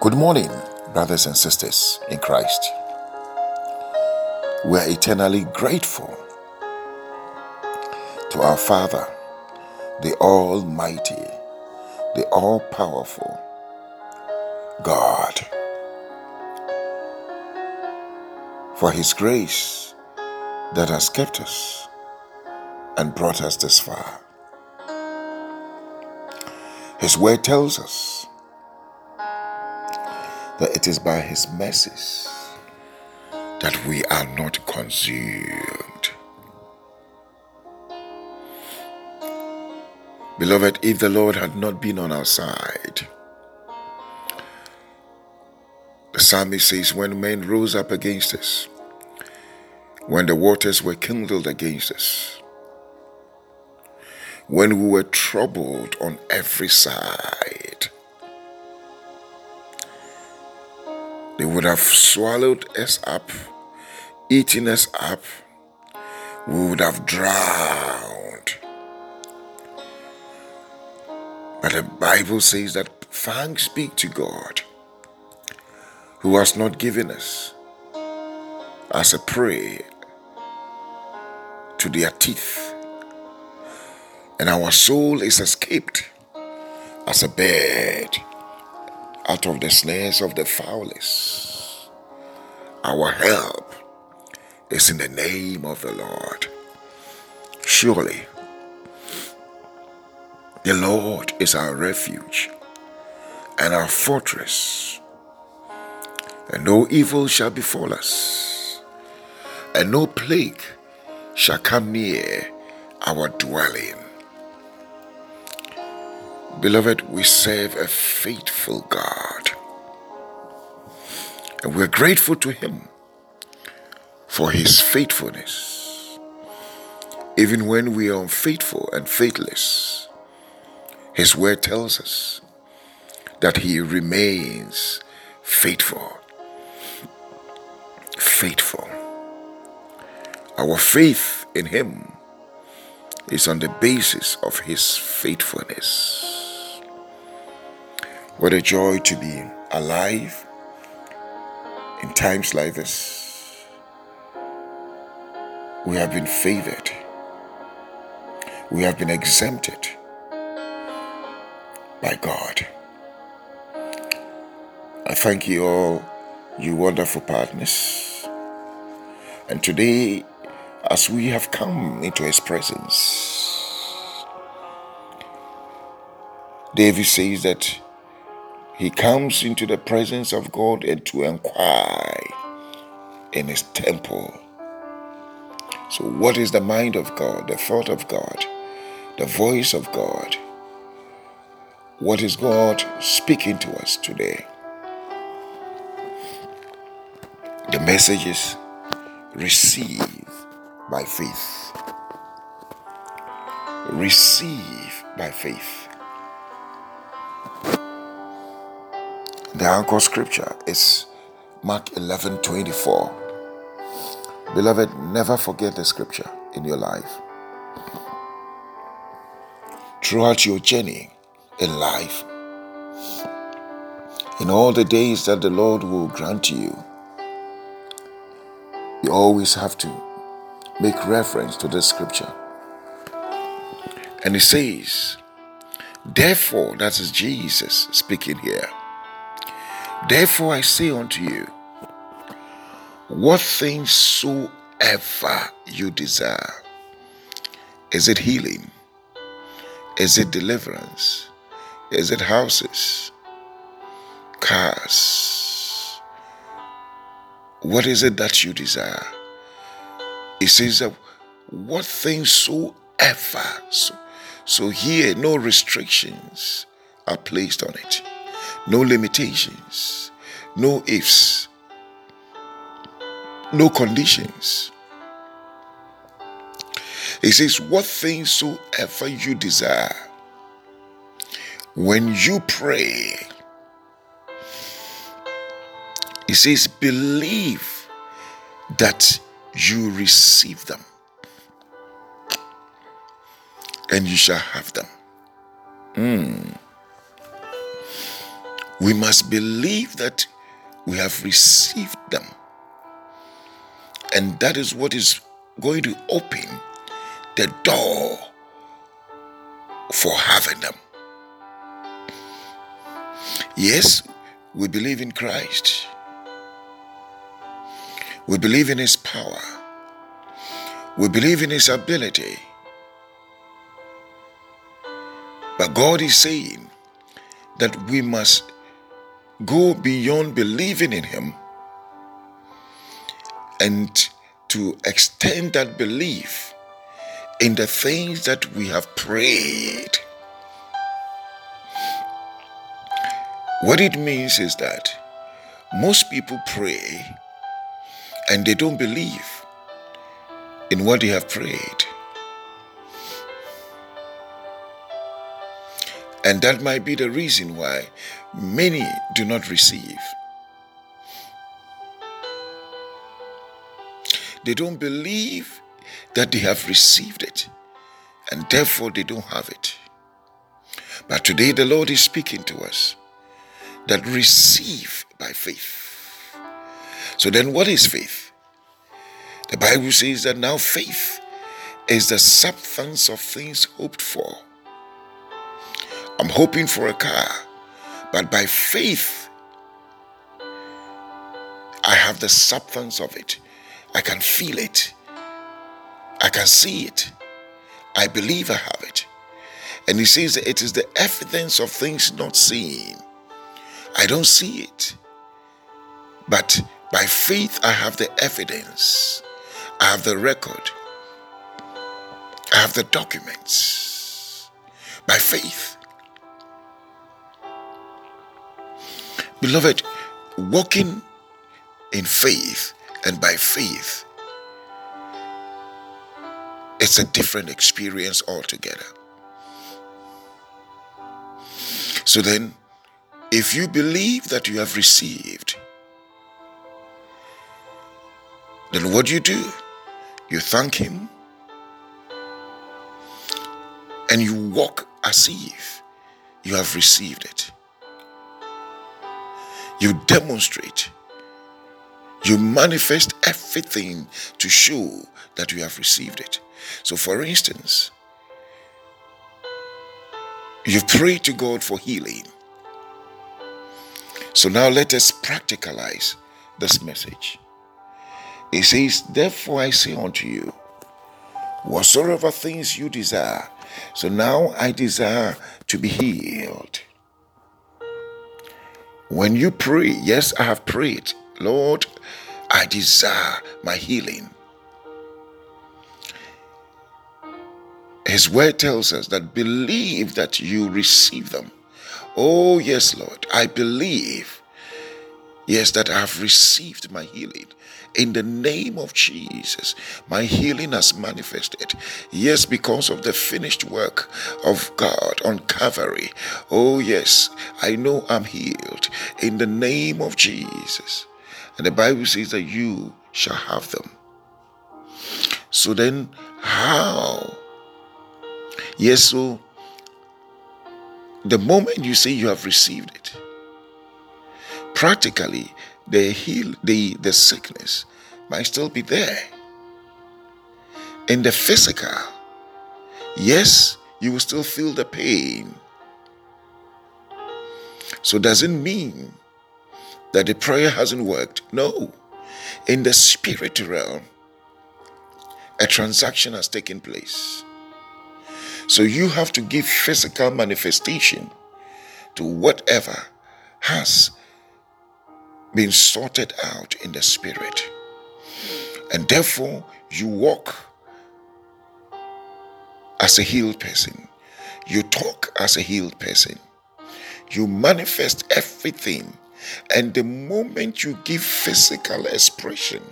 Good morning, brothers and sisters in Christ. We are eternally grateful to our Father, the Almighty, the All Powerful God, for His grace that has kept us and brought us this far. His word tells us that it is by His mercies that we are not consumed. Beloved, if the Lord had not been on our side, the psalmist says, when men rose up against us, when the waters were kindled against us, when we were troubled on every side, They would have swallowed us up, eaten us up. We would have drowned. But the Bible says that thanks be to God who has not given us as a prey to their teeth. And our soul is escaped as a bird out of the snares of the fowlers. Our help is in the name of the Lord. Surely, the Lord is our refuge and our fortress, and no evil shall befall us, and no plague shall come near our dwelling. Beloved, we serve a faithful God. And we're grateful to Him for His faithfulness. Even when we are unfaithful and faithless, His word tells us that He remains faithful. Faithful. Our faith in Him is on the basis of His faithfulness. What a joy to be alive in times like this. We have been favored. We have been exempted by God. I thank you all, you wonderful partners. And today, as we have come into His presence, David says that he comes into the presence of God and to inquire in his temple. So, what is the mind of God, the thought of God, the voice of God? What is God speaking to us today? The message is receive by faith. Receive by faith. The anchor scripture is Mark 11 24. Beloved, never forget the scripture in your life. Throughout your journey in life, in all the days that the Lord will grant you, you always have to make reference to the scripture. And it says, Therefore, that is Jesus speaking here. Therefore I say unto you, what things soever you desire, is it healing? Is it deliverance? Is it houses? Cars? What is it that you desire? It says what things soever. So, so here, no restrictions are placed on it no limitations, no ifs, no conditions. He says, What things soever you desire, when you pray, he says, believe that you receive them and you shall have them. Mm. We must believe that we have received them. And that is what is going to open the door for having them. Yes, we believe in Christ. We believe in His power. We believe in His ability. But God is saying that we must go beyond believing in Him and to extend that belief in the things that we have prayed. What it means is that most people pray and they don't believe in what they have prayed. And that might be the reason why many do not receive. They don't believe that they have received it, and therefore they don't have it. But today the Lord is speaking to us that receive by faith. So then, what is faith? The Bible says that now faith is the substance of things hoped for. I'm hoping for a car, but by faith, I have the substance of it. I can feel it. I can see it. I believe I have it. And he says it is the evidence of things not seen. I don't see it. But by faith, I have the evidence. I have the record. I have the documents. By faith. Beloved, walking in faith and by faith, it's a different experience altogether. So then, if you believe that you have received, then what do you do? You thank Him and you walk as if you have received it. You demonstrate, you manifest everything to show that you have received it. So, for instance, you pray to God for healing. So now let us practicalize this message. It says, Therefore I say unto you, whatsoever things you desire. So now I desire to be healed. When you pray, yes, I have prayed, Lord, I desire my healing. His word tells us that believe that you receive them. Oh, yes, Lord, I believe. Yes, that I have received my healing. In the name of Jesus, my healing has manifested. Yes, because of the finished work of God on Calvary. Oh, yes, I know I'm healed. In the name of Jesus. And the Bible says that you shall have them. So then, how? Yes, so the moment you say you have received it, practically the heal the, the sickness might still be there. In the physical, yes, you will still feel the pain. So doesn't mean that the prayer hasn't worked. No. In the spirit realm, a transaction has taken place. So you have to give physical manifestation to whatever has been sorted out in the spirit. And therefore, you walk as a healed person. You talk as a healed person. You manifest everything. And the moment you give physical expression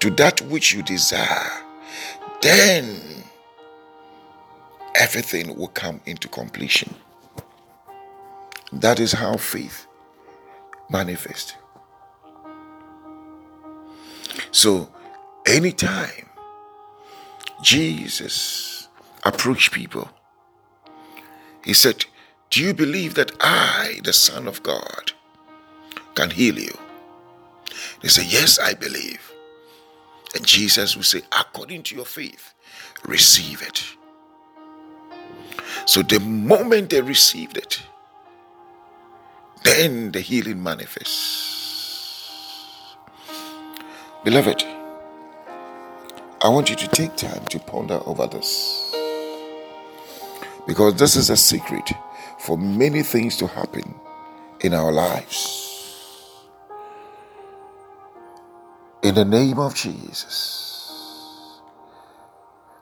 to that which you desire, then everything will come into completion. That is how faith manifests. So, anytime Jesus approached people, he said, Do you believe that I, the Son of God, can heal you? They say, Yes, I believe. And Jesus will say, According to your faith, receive it. So the moment they received it, then the healing manifests. Beloved, I want you to take time to ponder over this. Because this is a secret for many things to happen in our lives. In the name of Jesus,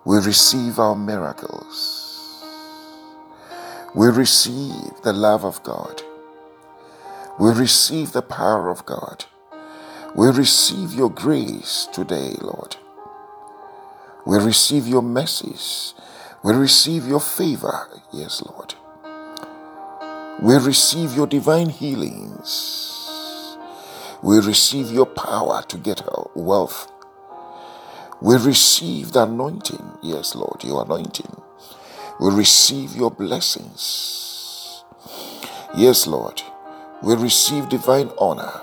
we receive our miracles. We receive the love of God. We receive the power of God. We receive your grace today, Lord. We receive your mercies. We receive your favor, yes, Lord. We receive your divine healings. We receive your power to get wealth. We receive the anointing. Yes, Lord, your anointing. We receive your blessings. Yes, Lord. We receive divine honor.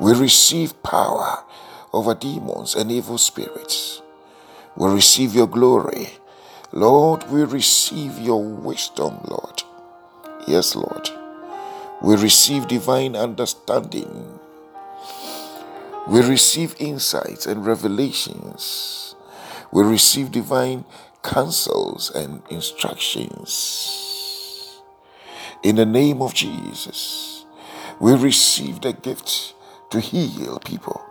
We receive power over demons and evil spirits. We receive your glory. Lord, we receive your wisdom, Lord. Yes, Lord we receive divine understanding. We receive insights and revelations. We receive divine counsels and instructions. In the name of Jesus, we receive the gift to heal people.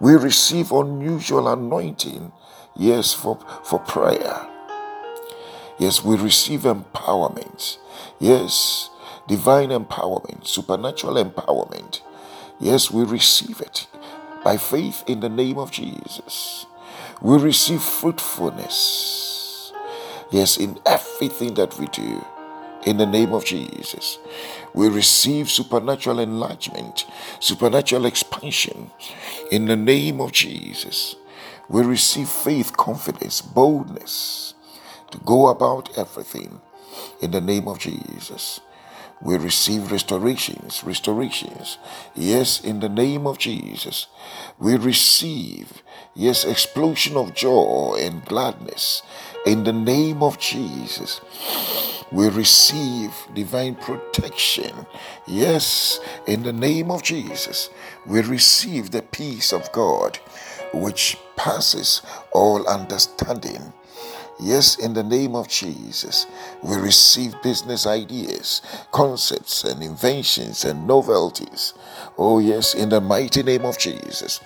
We receive unusual anointing, yes, for, for prayer. Yes, we receive empowerment. Yes, divine empowerment, supernatural empowerment. Yes, we receive it by faith in the name of Jesus. We receive fruitfulness. Yes, in everything that we do. In the name of Jesus, we receive supernatural enlargement, supernatural expansion. In the name of Jesus, we receive faith, confidence, boldness to go about everything. In the name of Jesus, we receive restorations, restorations. Yes, in the name of Jesus, we receive, yes, explosion of joy and gladness. In the name of Jesus, we receive divine protection. Yes, in the name of Jesus, we receive the peace of God, which passes all understanding. Yes, in the name of Jesus, we receive business ideas, concepts, and inventions and novelties. Oh, yes, in the mighty name of Jesus,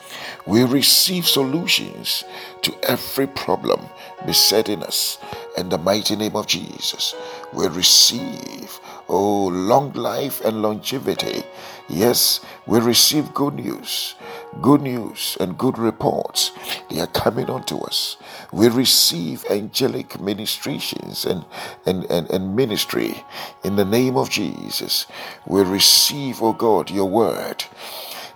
we receive solutions to every problem besetting us. In the mighty name of Jesus, we receive, oh, long life and longevity. Yes, we receive good news good news and good reports. They are coming unto us. We receive angelic ministrations and, and, and, and ministry in the name of jesus. We receive oh god your word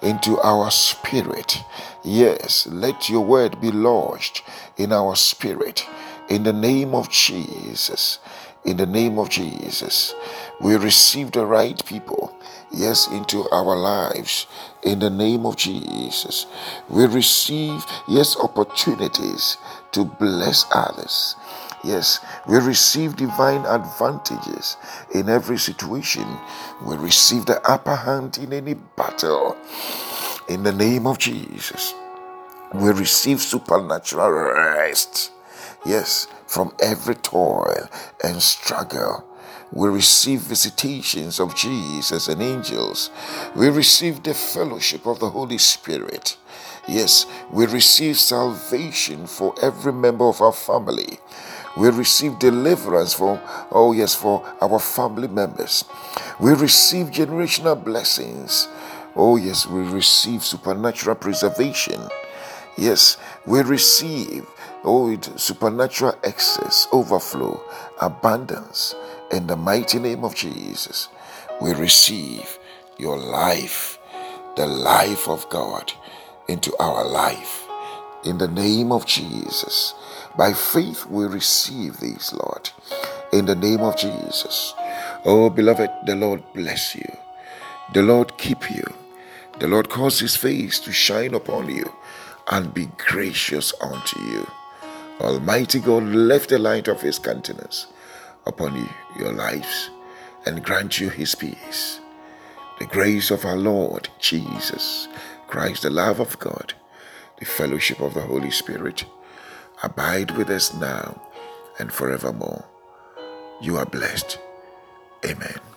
into our spirit. Yes let your word be lodged in our spirit. In the name of jesus in the name of jesus we receive the right people yes, into our lives in the name of Jesus. We receive, yes, opportunities to bless others. Yes, we receive divine advantages in every situation. We receive the upper hand in any battle. In the name of Jesus, we receive supernatural rest. Yes, from every toil and struggle we receive visitations of Jesus and angels. We receive the fellowship of the Holy Spirit. Yes, we receive salvation for every member of our family. We receive deliverance for, oh yes, for our family members. We receive generational blessings. Oh yes, we receive supernatural preservation. Yes, we receive, oh, supernatural excess, overflow, abundance. In the mighty name of Jesus, we receive your life, the life of God, into our life. In the name of Jesus, by faith we receive these, Lord. In the name of Jesus, Oh, beloved, the Lord bless you. The Lord keep you. The Lord cause his face to shine upon you and be gracious unto you. Almighty God lift the light of his countenance upon you, your lives and grant you his peace. The grace of our Lord Jesus Christ, the love of God, the fellowship of the Holy Spirit abide with us now and forevermore. You are blessed. Amen.